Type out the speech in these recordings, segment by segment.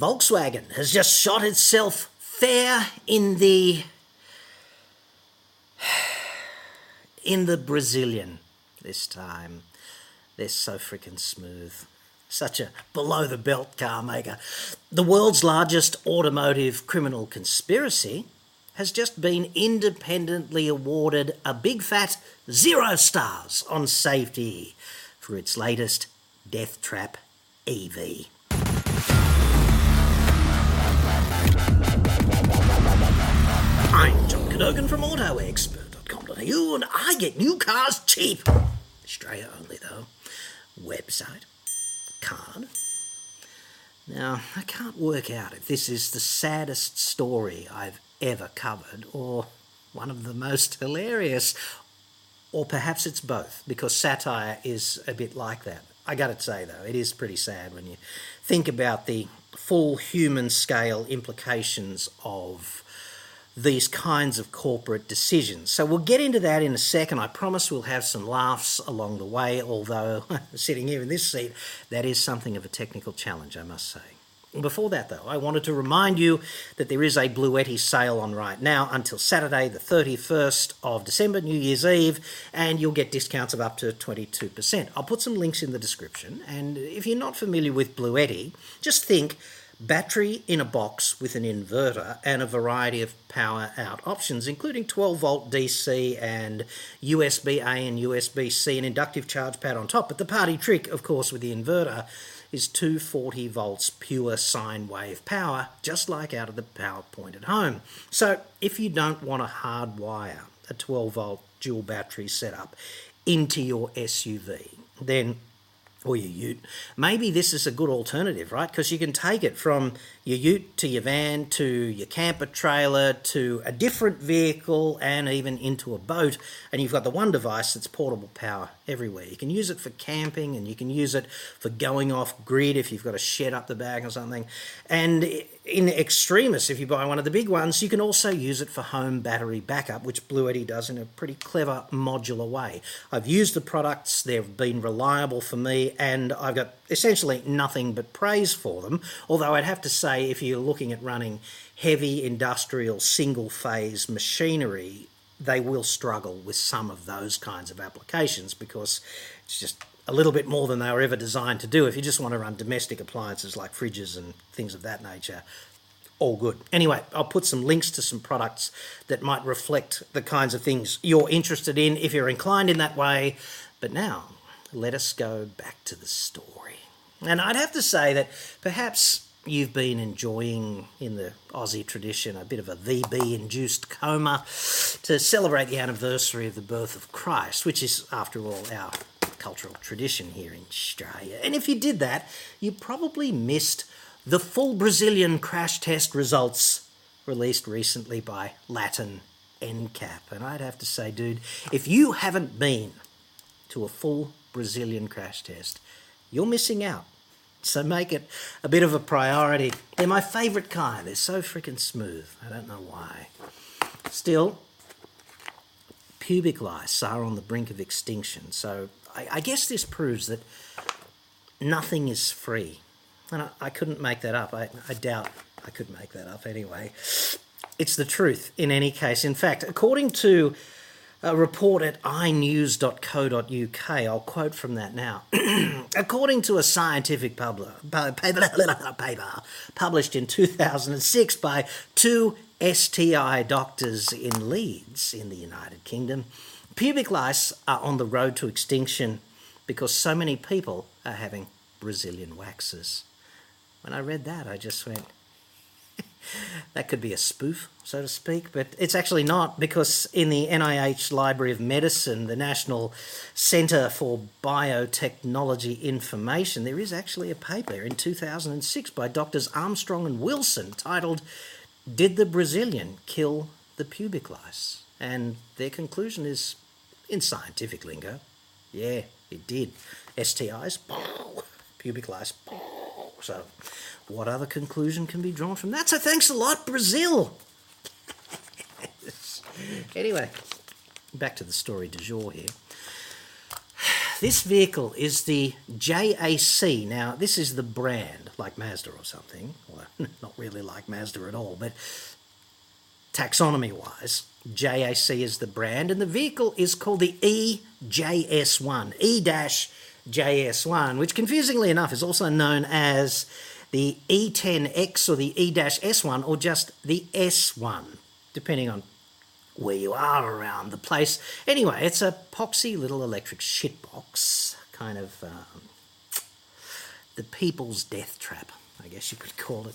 Volkswagen has just shot itself fair in the in the Brazilian this time. They're so freaking smooth. Such a below the belt car maker. The world's largest automotive criminal conspiracy has just been independently awarded a big fat zero stars on safety for its latest Death Trap EV. I'm John Cadogan from AutoExpert.com.au and I get new cars cheap. Australia only though. Website. Card. Now, I can't work out if this is the saddest story I've ever covered or one of the most hilarious, or perhaps it's both, because satire is a bit like that. I gotta say though, it is pretty sad when you think about the full human scale implications of these kinds of corporate decisions. So we'll get into that in a second. I promise we'll have some laughs along the way, although sitting here in this seat, that is something of a technical challenge, I must say. Before that, though, I wanted to remind you that there is a Bluetti sale on right now until Saturday, the 31st of December, New Year's Eve, and you'll get discounts of up to 22%. I'll put some links in the description, and if you're not familiar with Bluetti, just think battery in a box with an inverter and a variety of power out options, including 12 volt DC and USB A and USB C, and inductive charge pad on top. But the party trick, of course, with the inverter is 240 volts pure sine wave power, just like out of the PowerPoint at home. So if you don't want to hardwire a 12 volt dual battery setup into your SUV, then or your ute, maybe this is a good alternative, right? Because you can take it from your ute to your van to your camper trailer to a different vehicle and even into a boat. And you've got the one device that's portable power everywhere. You can use it for camping and you can use it for going off grid if you've got a shed up the back or something. And in extremis, if you buy one of the big ones, you can also use it for home battery backup, which Bluetti does in a pretty clever modular way. I've used the products, they've been reliable for me, and I've got essentially nothing but praise for them. Although I'd have to say, if you're looking at running heavy industrial single phase machinery, they will struggle with some of those kinds of applications because it's just a little bit more than they were ever designed to do. If you just want to run domestic appliances like fridges and things of that nature, all good. Anyway, I'll put some links to some products that might reflect the kinds of things you're interested in if you're inclined in that way. But now, let us go back to the story. And I'd have to say that perhaps you've been enjoying, in the Aussie tradition, a bit of a VB induced coma to celebrate the anniversary of the birth of Christ, which is, after all, our cultural tradition here in Australia. And if you did that, you probably missed the full Brazilian crash test results released recently by Latin NCAP. And I'd have to say, dude, if you haven't been to a full Brazilian crash test, you're missing out. So make it a bit of a priority. They're my favourite kind. They're so freaking smooth. I don't know why. Still, pubic lice are on the brink of extinction. So I, I guess this proves that nothing is free. And I, I couldn't make that up. I, I doubt I could make that up anyway. It's the truth in any case. In fact, according to a report at inews.co.uk, I'll quote from that now. according to a scientific paper, paper published in 2006 by two STI doctors in Leeds in the United Kingdom, Pubic lice are on the road to extinction because so many people are having Brazilian waxes. When I read that, I just went, that could be a spoof, so to speak, but it's actually not because in the NIH Library of Medicine, the National Centre for Biotechnology Information, there is actually a paper in 2006 by doctors Armstrong and Wilson titled, Did the Brazilian Kill the Pubic Lice? And their conclusion is in scientific lingo, yeah, it did. STIs, pubic lice. So, what other conclusion can be drawn from that? So, thanks a lot, Brazil. anyway, back to the story du jour here. This vehicle is the JAC. Now, this is the brand, like Mazda or something. Well, not really like Mazda at all, but taxonomy wise, JAC is the brand, and the vehicle is called the EJS1, E JS1, which confusingly enough is also known as the E10X or the E S1 or just the S1, depending on where you are around the place. Anyway, it's a poxy little electric shitbox, kind of um, the people's death trap, I guess you could call it.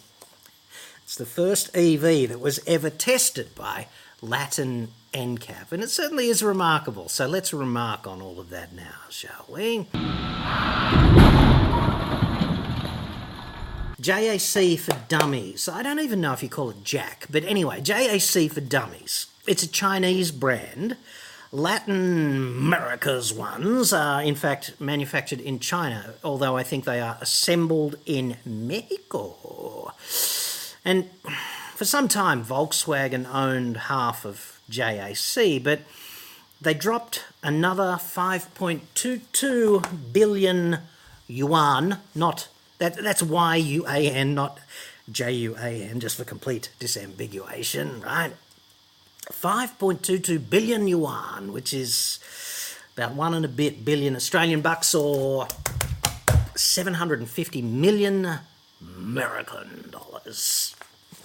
It's the first EV that was ever tested by Latin NCAP, and it certainly is remarkable. So let's remark on all of that now, shall we? JAC for Dummies. I don't even know if you call it Jack, but anyway, JAC for Dummies. It's a Chinese brand. Latin America's ones are, in fact, manufactured in China, although I think they are assembled in Mexico. And for some time, Volkswagen owned half of JAC, but they dropped another 5.22 billion yuan, not that, that's Y U A N, not J U A N, just for complete disambiguation, right? 5.22 billion yuan, which is about one and a bit billion Australian bucks or 750 million American dollars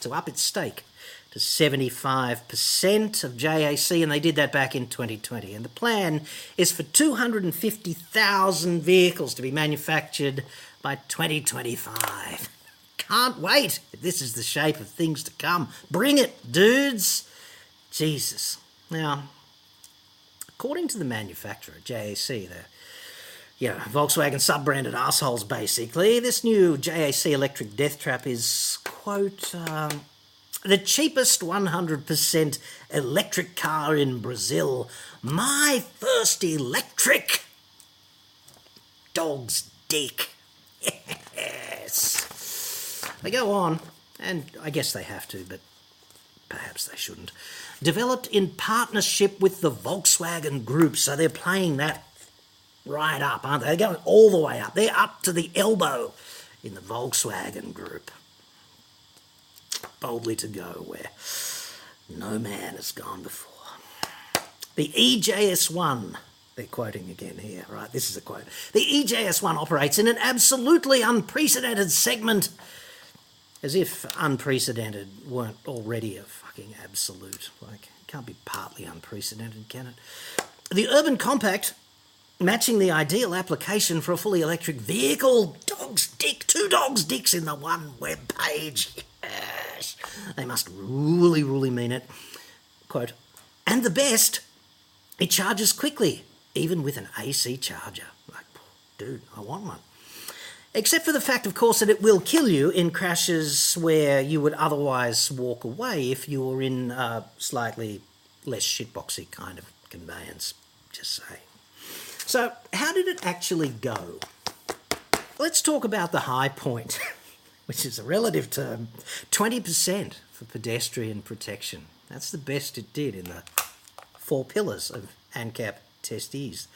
to up its stake to 75% of JAC, and they did that back in 2020. And the plan is for 250,000 vehicles to be manufactured by 2025. Can't wait this is the shape of things to come. Bring it, dudes! Jesus. Now, according to the manufacturer, JAC, the know, Volkswagen sub-branded assholes, basically, this new JAC electric death trap is, quote, um, the cheapest 100% electric car in Brazil. My first electric dog's dick. Yes. They go on, and I guess they have to, but perhaps they shouldn't. Developed in partnership with the Volkswagen Group, so they're playing that right up, aren't they? They're going all the way up. They're up to the elbow in the Volkswagen Group. Boldly to go where no man has gone before. The EJS1, they're quoting again here, right? This is a quote. The EJS1 operates in an absolutely unprecedented segment as if unprecedented weren't already a fucking absolute. Like, it can't be partly unprecedented, can it? The Urban Compact, matching the ideal application for a fully electric vehicle. Dog's dick, two dogs' dicks in the one web page. They must really, really mean it. Quote, and the best, it charges quickly, even with an AC charger. Like, dude, I want one. Except for the fact, of course, that it will kill you in crashes where you would otherwise walk away if you were in a slightly less shitboxy kind of conveyance. Just saying. So, how did it actually go? Let's talk about the high point, which is a relative term 20% for pedestrian protection. That's the best it did in the four pillars of ANCAP testees.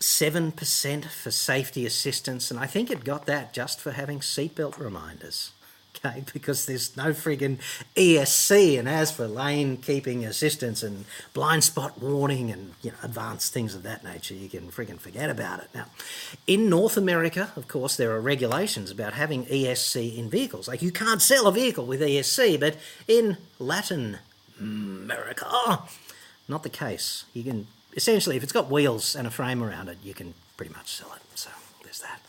7% for safety assistance, and I think it got that just for having seatbelt reminders. Okay, because there's no friggin' ESC, and as for lane keeping assistance and blind spot warning and you know advanced things of that nature, you can friggin' forget about it. Now, in North America, of course, there are regulations about having ESC in vehicles. Like you can't sell a vehicle with ESC, but in Latin America, not the case. You can essentially, if it's got wheels and a frame around it, you can pretty much sell it. So there's that.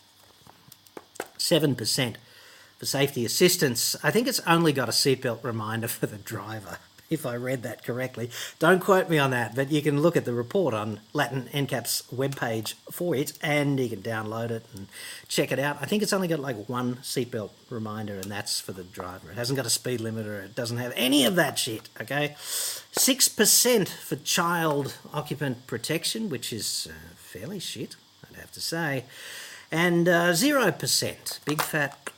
7% for safety assistance. I think it's only got a seatbelt reminder for the driver, if I read that correctly. Don't quote me on that, but you can look at the report on Latin NCAP's webpage for it and you can download it and check it out. I think it's only got like one seatbelt reminder, and that's for the driver. It hasn't got a speed limiter, it doesn't have any of that shit, okay? 6% for child occupant protection, which is uh, fairly shit, I'd have to say. And uh, 0%, big fat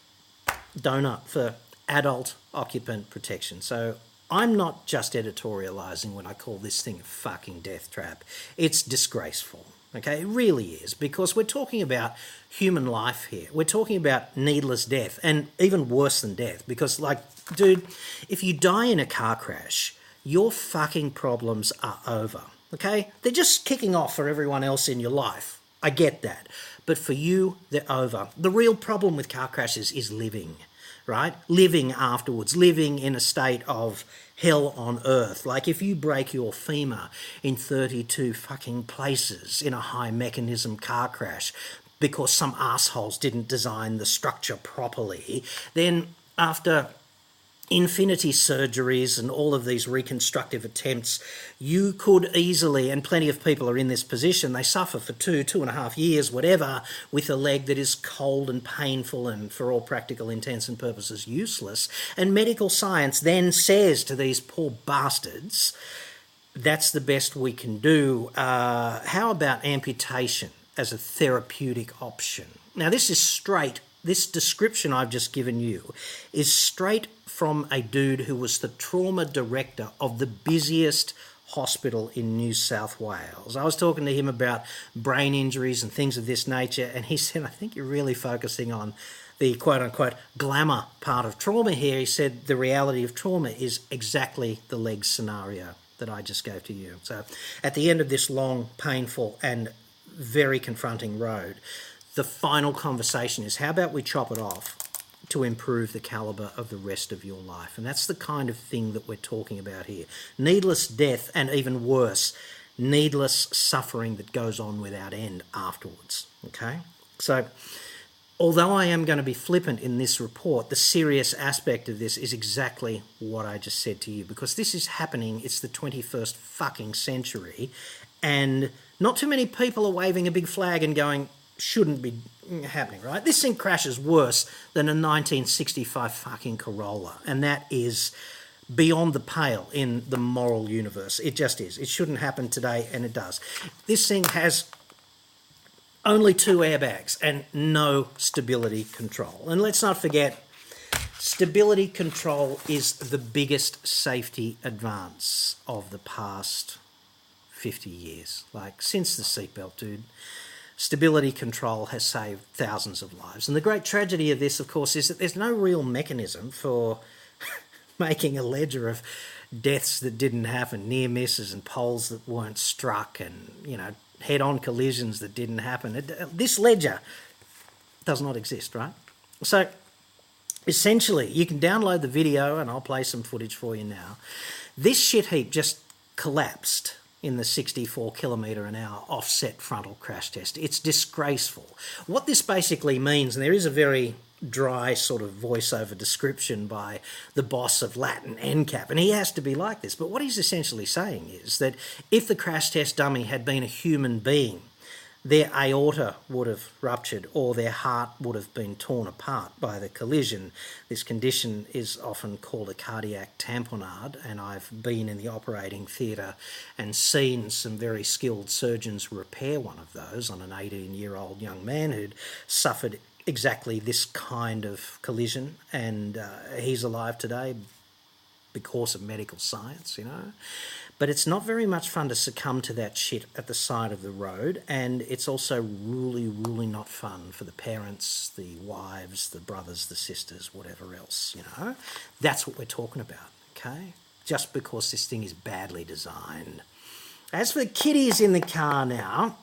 donut for adult occupant protection. So I'm not just editorializing when I call this thing a fucking death trap. It's disgraceful. Okay, it really is, because we're talking about human life here. We're talking about needless death, and even worse than death, because, like, dude, if you die in a car crash, your fucking problems are over. Okay? They're just kicking off for everyone else in your life. I get that. But for you, they're over. The real problem with car crashes is living, right? Living afterwards, living in a state of hell on earth. Like if you break your femur in 32 fucking places in a high mechanism car crash because some assholes didn't design the structure properly, then after infinity surgeries and all of these reconstructive attempts, you could easily, and plenty of people are in this position, they suffer for two, two and a half years, whatever, with a leg that is cold and painful and, for all practical intents and purposes, useless. And medical science then says to these poor bastards, that's the best we can do. Uh, how about amputation as a therapeutic option? Now, this is straight this description I've just given you is straight from a dude who was the trauma director of the busiest hospital in New South Wales. I was talking to him about brain injuries and things of this nature, and he said, I think you're really focusing on the quote unquote glamour part of trauma here. He said the reality of trauma is exactly the leg scenario that I just gave to you. So at the end of this long, painful, and very confronting road, the final conversation is how about we chop it off to improve the caliber of the rest of your life. And that's the kind of thing that we're talking about here. Needless death, and even worse, needless suffering that goes on without end afterwards. Okay? So, although I am going to be flippant in this report, the serious aspect of this is exactly what I just said to you because this is happening. It's the 21st fucking century, and not too many people are waving a big flag and going, shouldn't be happening, right? This thing crashes worse than a 1965 fucking Corolla, and that is beyond the pale in the moral universe. It just is. It shouldn't happen today, and it does. This thing has only two airbags and no stability control. And let's not forget, stability control is the biggest safety advance of the past 50 years. Like, since the seatbelt, dude stability control has saved thousands of lives. And the great tragedy of this, of course, is that there's no real mechanism for making a ledger of deaths that didn't happen, near misses and poles that weren't struck, and you know head-on collisions that didn't happen. It, uh, this ledger does not exist, right? So essentially, you can download the video, and I'll play some footage for you now. This shit heap just collapsed in the 64 kilometre an hour offset frontal crash test. It's disgraceful. What this basically means, and there is a very dry sort of voiceover description by the boss of Latin NCAP, and he has to be like this. But what he's essentially saying is that if the crash test dummy had been a human being, their aorta would have ruptured or their heart would have been torn apart by the collision. This condition is often called a cardiac tamponade, and I've been in the operating theatre and seen some very skilled surgeons repair one of those on an 18 year old young man who'd suffered exactly this kind of collision, and uh, he's alive today because of medical science, you know. But it's not very much fun to succumb to that shit at the side of the road, and it's also really, really not fun for the parents, the wives, the brothers, the sisters, whatever else, you know. That's what we're talking about, okay? Just because this thing is badly designed. As for the kiddies in the car now,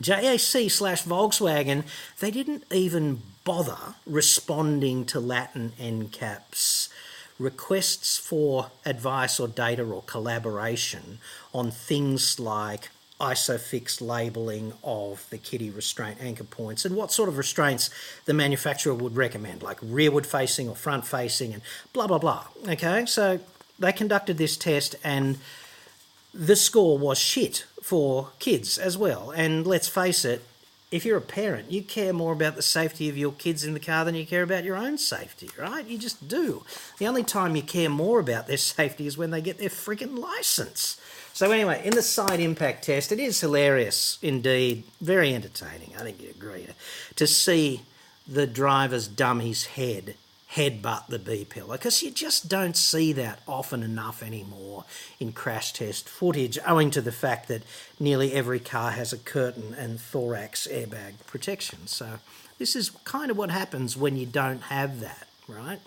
JAC slash Volkswagen, they didn't even bother responding to Latin NCAP's requests for advice or data or collaboration on things like isofix labeling of the kitty restraint anchor points and what sort of restraints the manufacturer would recommend, like rearward facing or front facing and blah, blah, blah. Okay, so they conducted this test and the score was shit for kids as well. And let's face it, if you're a parent, you care more about the safety of your kids in the car than you care about your own safety, right? You just do. The only time you care more about their safety is when they get their freaking license. So, anyway, in the side impact test, it is hilarious indeed, very entertaining, I think you agree, to see the driver's dummy's head headbutt the B pillar because you just don't see that often enough anymore in crash test footage, owing to the fact that nearly every car has a curtain and thorax airbag protection. So, this is kind of what happens when you don't have that, right?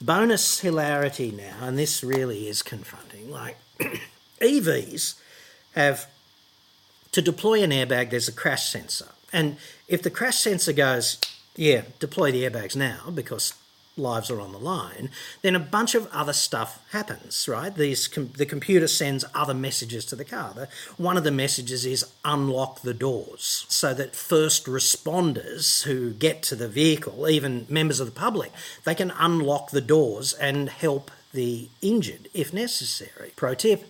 Bonus hilarity now, and this really is confronting. Like, EVs have to deploy an airbag, there's a crash sensor. And if the crash sensor goes, yeah, deploy the airbags now because lives are on the line, then a bunch of other stuff happens, right? These com- the computer sends other messages to the car. The, one of the messages is unlock the doors so that first responders who get to the vehicle, even members of the public, they can unlock the doors and help the injured if necessary. Pro tip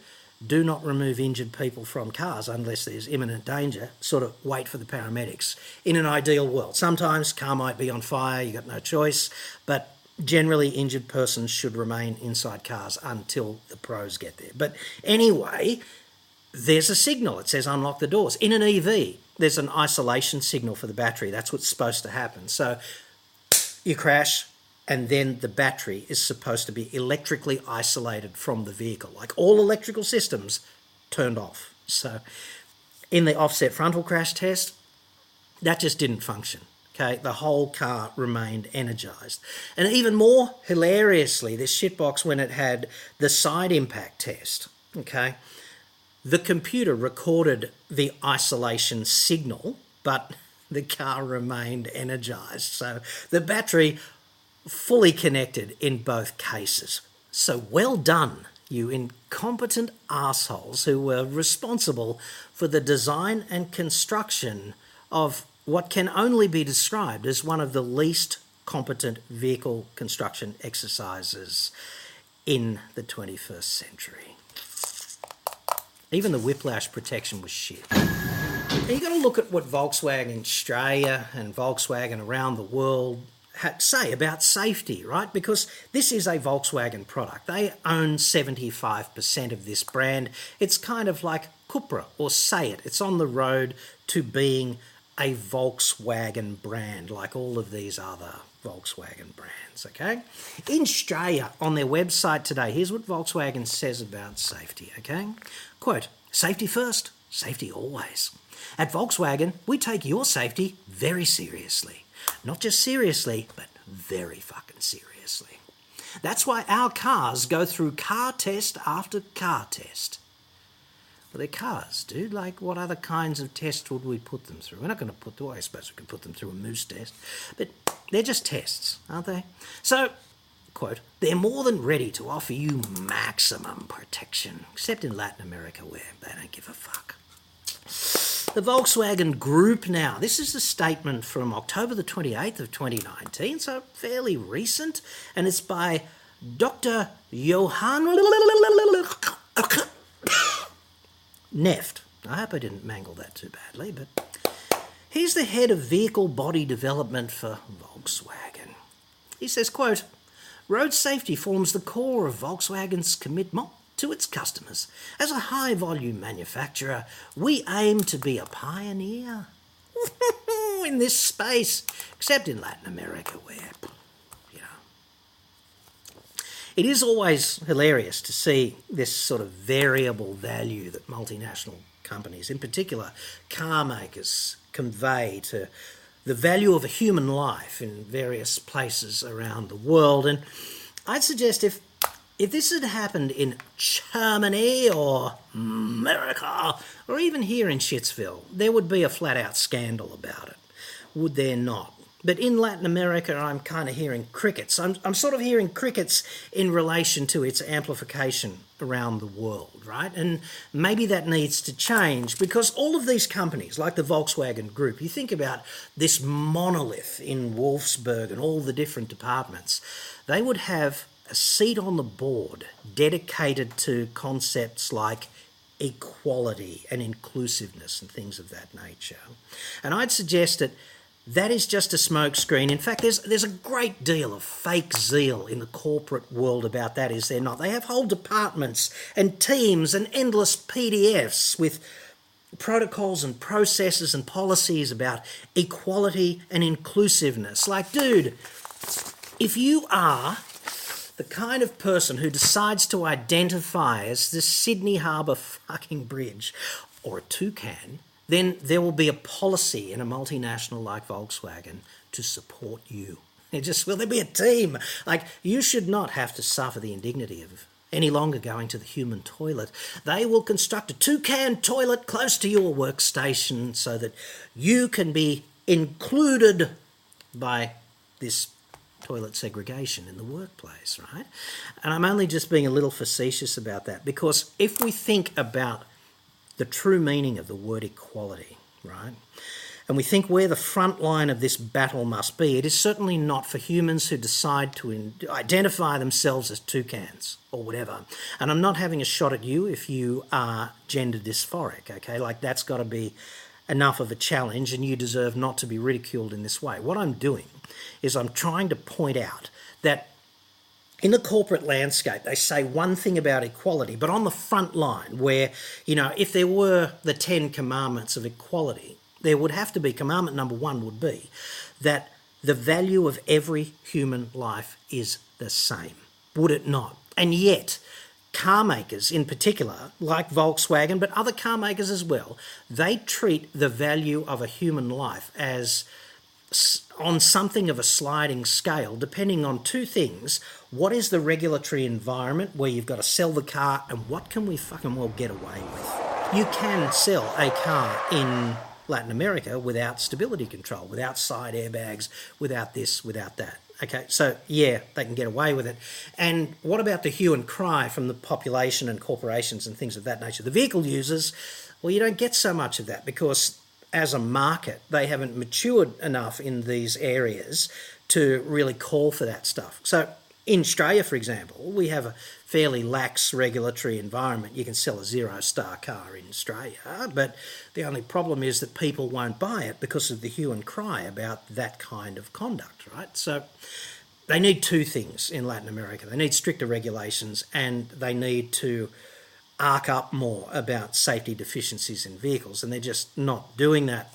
do not remove injured people from cars unless there's imminent danger. Sort of wait for the paramedics. In an ideal world, sometimes car might be on fire, you got no choice, but generally injured persons should remain inside cars until the pros get there. But anyway, there's a signal. It says unlock the doors. In an EV, there's an isolation signal for the battery. That's what's supposed to happen. So you crash, and then the battery is supposed to be electrically isolated from the vehicle, like all electrical systems turned off. So, in the offset frontal crash test, that just didn't function. Okay, the whole car remained energized. And even more hilariously, this shitbox, when it had the side impact test, okay, the computer recorded the isolation signal, but the car remained energized. So the battery fully connected in both cases. So well done, you incompetent assholes who were responsible for the design and construction of what can only be described as one of the least competent vehicle construction exercises in the 21st century. Even the whiplash protection was shit. Are you got to look at what Volkswagen Australia and Volkswagen around the world say about safety, right? Because this is a Volkswagen product. They own 75% of this brand. It's kind of like Cupra or SEAT. It's on the road to being a Volkswagen brand, like all of these other Volkswagen brands, okay? In Australia, on their website today, here's what Volkswagen says about safety, okay? Quote, safety first, safety always. At Volkswagen, we take your safety very seriously. Not just seriously, but very fucking seriously. That's why our cars go through car test after car test. Well, they're cars, dude. Like, what other kinds of tests would we put them through? We're not going to put, well, I suppose we could put them through a moose test, but they're just tests, aren't they? So, quote, they're more than ready to offer you maximum protection, except in Latin America where they don't give a fuck. The Volkswagen Group now. This is a statement from October the 28th of 2019, so fairly recent, and it's by Dr. Johann Neft. I hope I didn't mangle that too badly, but he's the head of vehicle body development for Volkswagen. He says, quote, Road safety forms the core of Volkswagen's commitment to its customers. As a high volume manufacturer, we aim to be a pioneer in this space, except in Latin America, where. It is always hilarious to see this sort of variable value that multinational companies, in particular car makers, convey to the value of a human life in various places around the world. And I'd suggest if if this had happened in Germany or America or even here in Shitsville, there would be a flat out scandal about it, would there not? But in Latin America, I'm kind of hearing crickets. I'm, I'm sort of hearing crickets in relation to its amplification around the world, right? And maybe that needs to change because all of these companies, like the Volkswagen Group, you think about this monolith in Wolfsburg and all the different departments, they would have a seat on the board dedicated to concepts like equality and inclusiveness and things of that nature. And I'd suggest that that is just a smokescreen. In fact, there's there's a great deal of fake zeal in the corporate world about that, is there not? They have whole departments and teams and endless PDFs with protocols and processes and policies about equality and inclusiveness. Like, dude, if you are the kind of person who decides to identify as the Sydney Harbour fucking bridge or a toucan, then there will be a policy in a multinational like Volkswagen to support you. It just will there be a team? Like you should not have to suffer the indignity of any longer going to the human toilet. They will construct a toucan toilet close to your workstation so that you can be included by this toilet segregation in the workplace, right? And I'm only just being a little facetious about that because if we think about the true meaning of the word equality, right? And we think where the front line of this battle must be, it is certainly not for humans who decide to in- identify themselves as toucans or whatever. And I'm not having a shot at you if you are gender dysphoric, okay? Like that's got to be enough of a challenge and you deserve not to be ridiculed in this way. What I'm doing is I'm trying to point out that in the corporate landscape, they say one thing about equality, but on the front line, where, you know, if there were the Ten Commandments of equality, there would have to be, commandment number one would be that the value of every human life is the same, would it not? And yet, car makers in particular, like Volkswagen, but other car makers as well, they treat the value of a human life as on something of a sliding scale, depending on two things. What is the regulatory environment where you've got to sell the car, and what can we fucking well get away with? You can sell a car in Latin America without stability control, without side airbags, without this, without that. Okay, so yeah, they can get away with it. And what about the hue and cry from the population and corporations and things of that nature? The vehicle users, well, you don't get so much of that because as a market, they haven't matured enough in these areas to really call for that stuff. So in Australia, for example, we have a fairly lax regulatory environment. You can sell a zero star car in Australia, but the only problem is that people won't buy it because of the hue and cry about that kind of conduct, right? So they need two things in Latin America they need stricter regulations and they need to arc up more about safety deficiencies in vehicles, and they're just not doing that.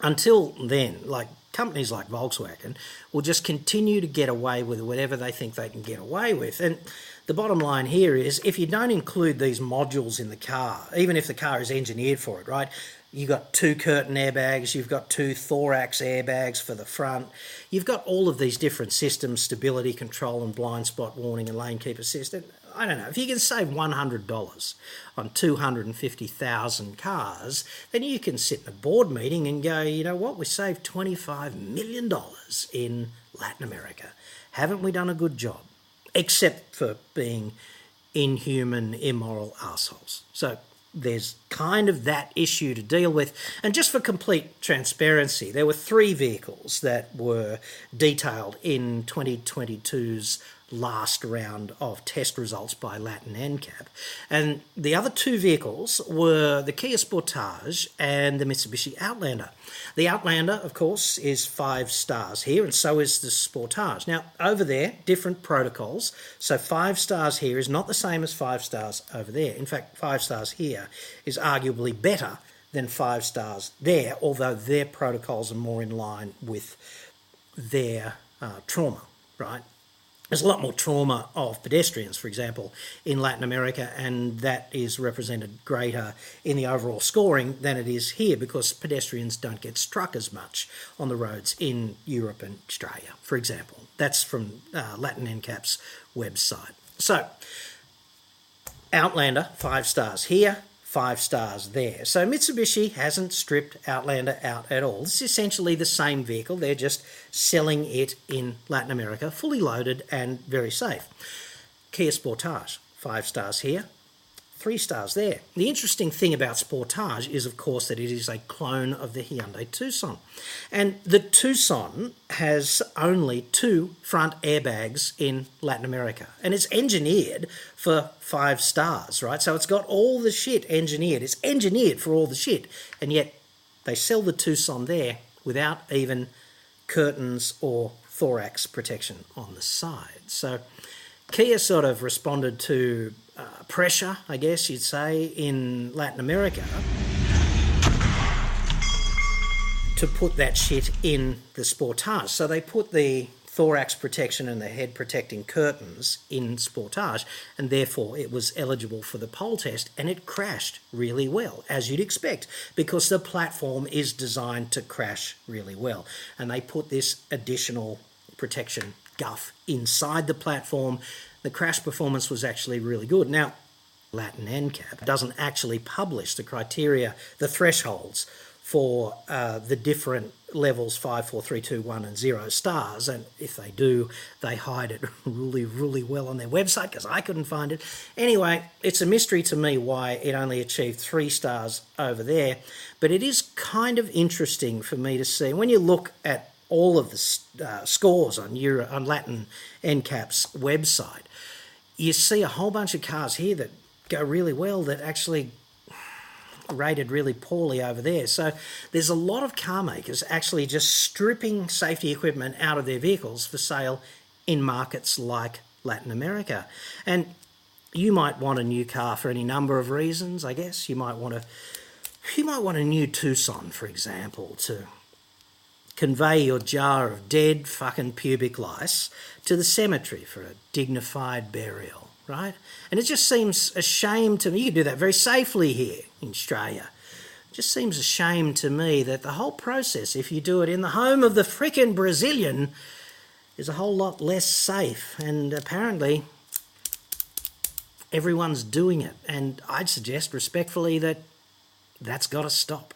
Until then, like companies like Volkswagen will just continue to get away with whatever they think they can get away with. And the bottom line here is if you don't include these modules in the car, even if the car is engineered for it, right? You've got two curtain airbags, you've got two thorax airbags for the front, you've got all of these different systems stability control and blind spot warning and lane keep assist. I don't know, if you can save $100 on 250,000 cars, then you can sit in a board meeting and go, you know what, we saved $25 million in Latin America. Haven't we done a good job? Except for being inhuman, immoral assholes. So there's kind of that issue to deal with. And just for complete transparency, there were three vehicles that were detailed in 2022's last round of test results by Latin NCAP. And the other two vehicles were the Kia Sportage and the Mitsubishi Outlander. The Outlander, of course, is five stars here, and so is the Sportage. Now, over there, different protocols. So, five stars here is not the same as five stars over there. In fact, five stars here is arguably better than five stars there, although their protocols are more in line with their uh, trauma, right? There's a lot more trauma of pedestrians, for example, in Latin America, and that is represented greater in the overall scoring than it is here because pedestrians don't get struck as much on the roads in Europe and Australia, for example. That's from uh, Latin NCAP's website. So, Outlander, five stars here, five stars there. So Mitsubishi hasn't stripped Outlander out at all. It's essentially the same vehicle, they're just selling it in Latin America, fully loaded and very safe. Kia Sportage, five stars here, three stars there. The interesting thing about Sportage is, of course, that it is a clone of the Hyundai Tucson. And the Tucson has only two front airbags in Latin America. And it's engineered for five stars, right? So it's got all the shit engineered. It's engineered for all the shit. And yet they sell the Tucson there without even curtains or thorax protection on the side. So Kia sort of responded to uh, pressure, I guess you'd say, in Latin America to put that shit in the Sportage. So they put the thorax protection and the head protecting curtains in Sportage, and therefore it was eligible for the pole test and it crashed really well, as you'd expect, because the platform is designed to crash really well. And they put this additional protection guff inside the platform. The crash performance was actually really good. Now, Latin NCAP doesn't actually publish the criteria, the thresholds for uh, the different levels 5, 4, 3, 2, 1, and 0 stars. And if they do, they hide it really, really well on their website because I couldn't find it. Anyway, it's a mystery to me why it only achieved three stars over there. But it is kind of interesting for me to see when you look at all of the uh, scores on Euro, on Latin NCAP's website, you see a whole bunch of cars here that go really well that actually rated really poorly over there. So there's a lot of car makers actually just stripping safety equipment out of their vehicles for sale in markets like Latin America. And you might want a new car for any number of reasons, I guess. You might want a you might want a new Tucson, for example, to convey your jar of dead fucking pubic lice to the cemetery for a dignified burial right? And it just seems a shame to me. You can do that very safely here in Australia. It just seems a shame to me that the whole process, if you do it in the home of the frickin' Brazilian, is a whole lot less safe. And apparently, everyone's doing it. And I'd suggest respectfully that that's got to stop.